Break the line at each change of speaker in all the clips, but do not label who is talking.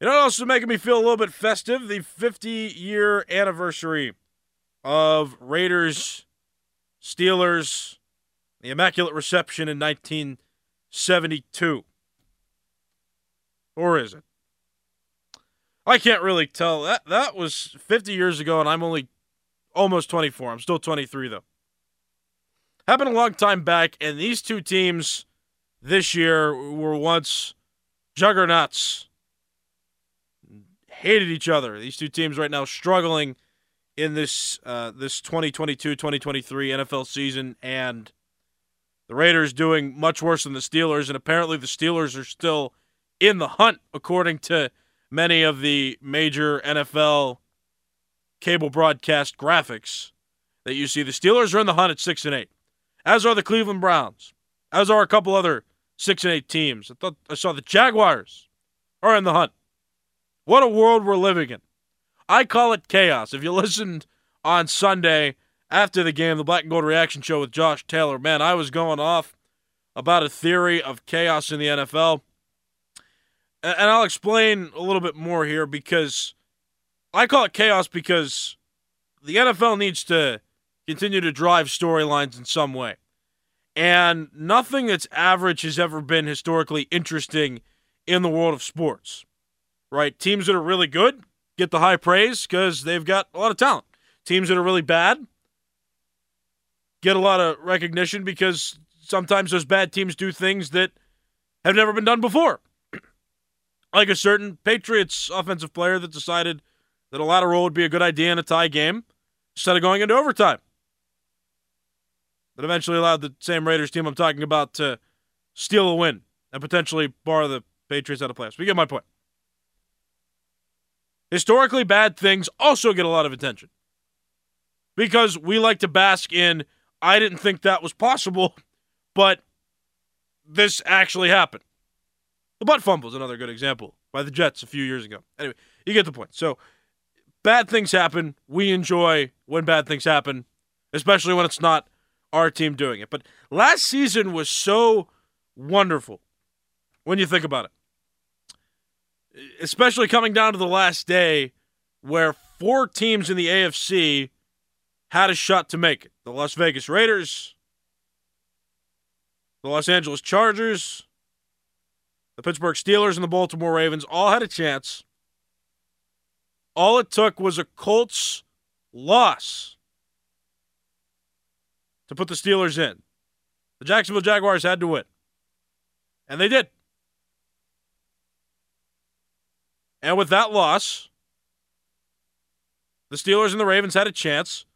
You know is making me feel a little bit festive? The 50 year anniversary of Raiders Steelers, the Immaculate Reception in 1972. Or is it? I can't really tell. That that was 50 years ago, and I'm only almost 24. I'm still 23 though. Happened a long time back, and these two teams this year were once juggernauts. Hated each other. These two teams right now struggling in this uh, this 2022-2023 NFL season, and the Raiders doing much worse than the Steelers, and apparently the Steelers are still in the hunt, according to many of the major NFL cable broadcast graphics that you see. The Steelers are in the hunt at six and eight, as are the Cleveland Browns, as are a couple other six and eight teams. I thought I saw the Jaguars are in the hunt. What a world we're living in. I call it chaos. If you listened on Sunday after the game, the Black and Gold Reaction Show with Josh Taylor, man, I was going off about a theory of chaos in the NFL. And I'll explain a little bit more here because I call it chaos because the NFL needs to continue to drive storylines in some way. And nothing that's average has ever been historically interesting in the world of sports. Right? Teams that are really good get the high praise because they've got a lot of talent. Teams that are really bad get a lot of recognition because sometimes those bad teams do things that have never been done before like a certain Patriots offensive player that decided that a lateral would be a good idea in a tie game instead of going into overtime. That eventually allowed the same Raiders team I'm talking about to steal a win and potentially bar the Patriots out of playoffs. We get my point. Historically, bad things also get a lot of attention because we like to bask in, I didn't think that was possible, but this actually happened. The butt fumble is another good example by the Jets a few years ago. Anyway, you get the point. So bad things happen. We enjoy when bad things happen, especially when it's not our team doing it. But last season was so wonderful when you think about it. Especially coming down to the last day where four teams in the AFC had a shot to make it. The Las Vegas Raiders, the Los Angeles Chargers, the Pittsburgh Steelers and the Baltimore Ravens all had a chance. All it took was a Colts loss to put the Steelers in. The Jacksonville Jaguars had to win. And they did. And with that loss, the Steelers and the Ravens had a chance.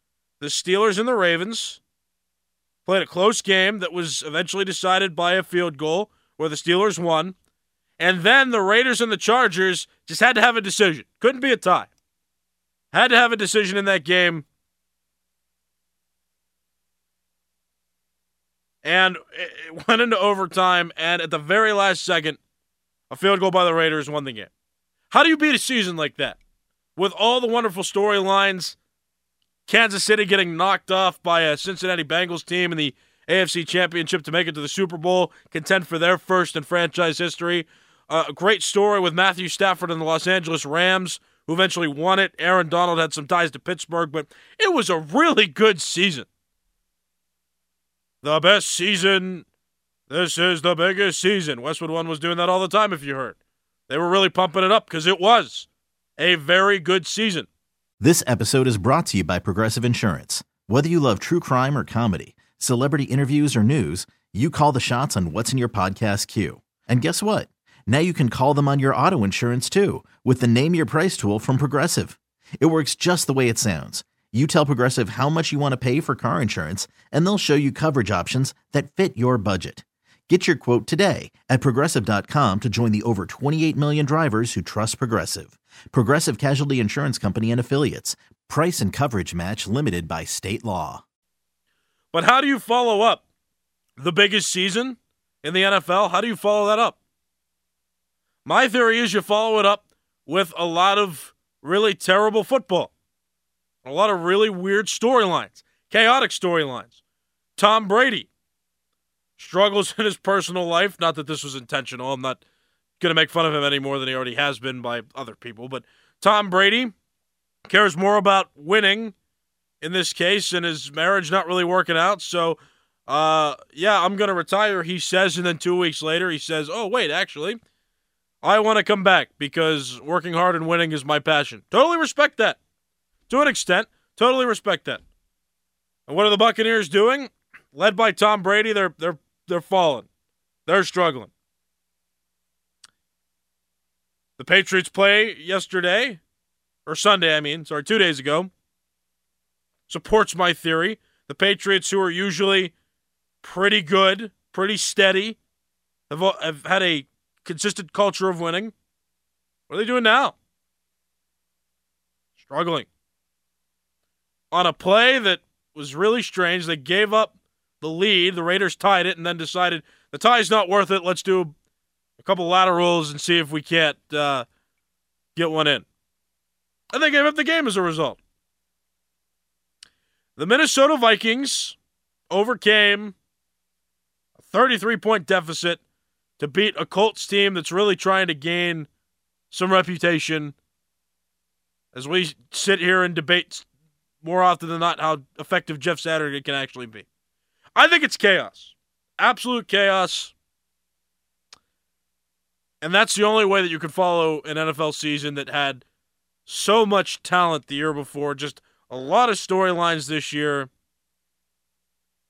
The Steelers and the Ravens played a close game that was eventually decided by a field goal where the Steelers won. And then the Raiders and the Chargers just had to have a decision. Couldn't be a tie. Had to have a decision in that game. And it went into overtime, and at the very last second, a field goal by the Raiders won the game. How do you beat a season like that? With all the wonderful storylines, Kansas City getting knocked off by a Cincinnati Bengals team in the AFC Championship to make it to the Super Bowl, contend for their first in franchise history. Uh, a great story with Matthew Stafford and the Los Angeles Rams, who eventually won it. Aaron Donald had some ties to Pittsburgh, but it was a really good season. The best season. This is the biggest season. Westwood One was doing that all the time, if you heard. They were really pumping it up because it was a very good season.
This episode is brought to you by Progressive Insurance. Whether you love true crime or comedy, celebrity interviews or news, you call the shots on what's in your podcast queue. And guess what? Now you can call them on your auto insurance too with the Name Your Price tool from Progressive. It works just the way it sounds. You tell Progressive how much you want to pay for car insurance, and they'll show you coverage options that fit your budget. Get your quote today at progressive.com to join the over 28 million drivers who trust Progressive. Progressive Casualty Insurance Company and Affiliates. Price and coverage match limited by state law.
But how do you follow up the biggest season in the NFL? How do you follow that up? My theory is you follow it up with a lot of really terrible football, a lot of really weird storylines, chaotic storylines. Tom Brady struggles in his personal life. Not that this was intentional. I'm not going to make fun of him any more than he already has been by other people. But Tom Brady cares more about winning in this case and his marriage not really working out. So, uh, yeah, I'm going to retire, he says. And then two weeks later, he says, oh, wait, actually, I want to come back because working hard and winning is my passion. Totally respect that. To an extent, totally respect that. And what are the Buccaneers doing? Led by Tom Brady, they're they're they're falling. They're struggling. The Patriots play yesterday, or Sunday, I mean, sorry, two days ago. Supports my theory. The Patriots, who are usually pretty good, pretty steady, have, have had a consistent culture of winning. What are they doing now? Struggling. On a play that was really strange, they gave up the lead. The Raiders tied it and then decided the tie's not worth it. Let's do a couple laterals and see if we can't uh, get one in. And they gave up the game as a result. The Minnesota Vikings overcame a 33 point deficit to beat a Colts team that's really trying to gain some reputation as we sit here and debate more often than not how effective Jeff Saturday can actually be. I think it's chaos. Absolute chaos. And that's the only way that you can follow an NFL season that had so much talent the year before. Just a lot of storylines this year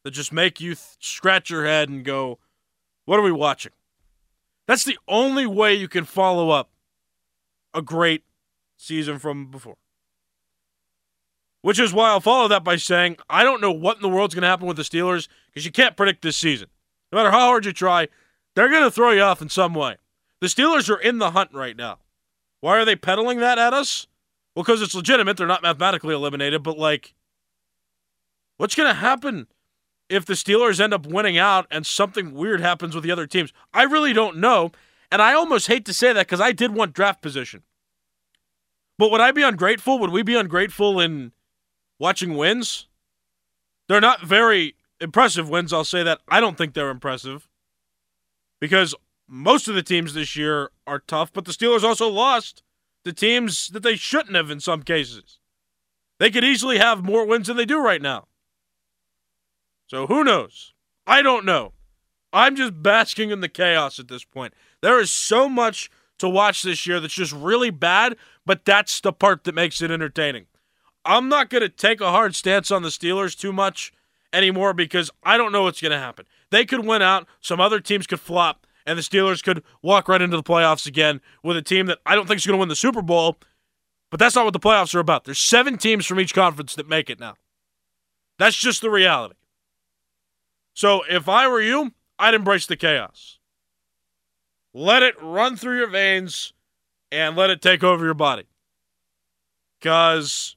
that just make you th- scratch your head and go, what are we watching? That's the only way you can follow up a great season from before. Which is why I'll follow that by saying I don't know what in the world's going to happen with the Steelers because you can't predict this season. No matter how hard you try, they're going to throw you off in some way. The Steelers are in the hunt right now. Why are they peddling that at us? Well, because it's legitimate. They're not mathematically eliminated, but like, what's going to happen if the Steelers end up winning out and something weird happens with the other teams? I really don't know. And I almost hate to say that because I did want draft position. But would I be ungrateful? Would we be ungrateful in watching wins. They're not very impressive wins, I'll say that. I don't think they're impressive because most of the teams this year are tough, but the Steelers also lost to teams that they shouldn't have in some cases. They could easily have more wins than they do right now. So who knows? I don't know. I'm just basking in the chaos at this point. There is so much to watch this year that's just really bad, but that's the part that makes it entertaining. I'm not going to take a hard stance on the Steelers too much anymore because I don't know what's going to happen. They could win out, some other teams could flop, and the Steelers could walk right into the playoffs again with a team that I don't think is going to win the Super Bowl. But that's not what the playoffs are about. There's seven teams from each conference that make it now. That's just the reality. So if I were you, I'd embrace the chaos. Let it run through your veins and let it take over your body. Because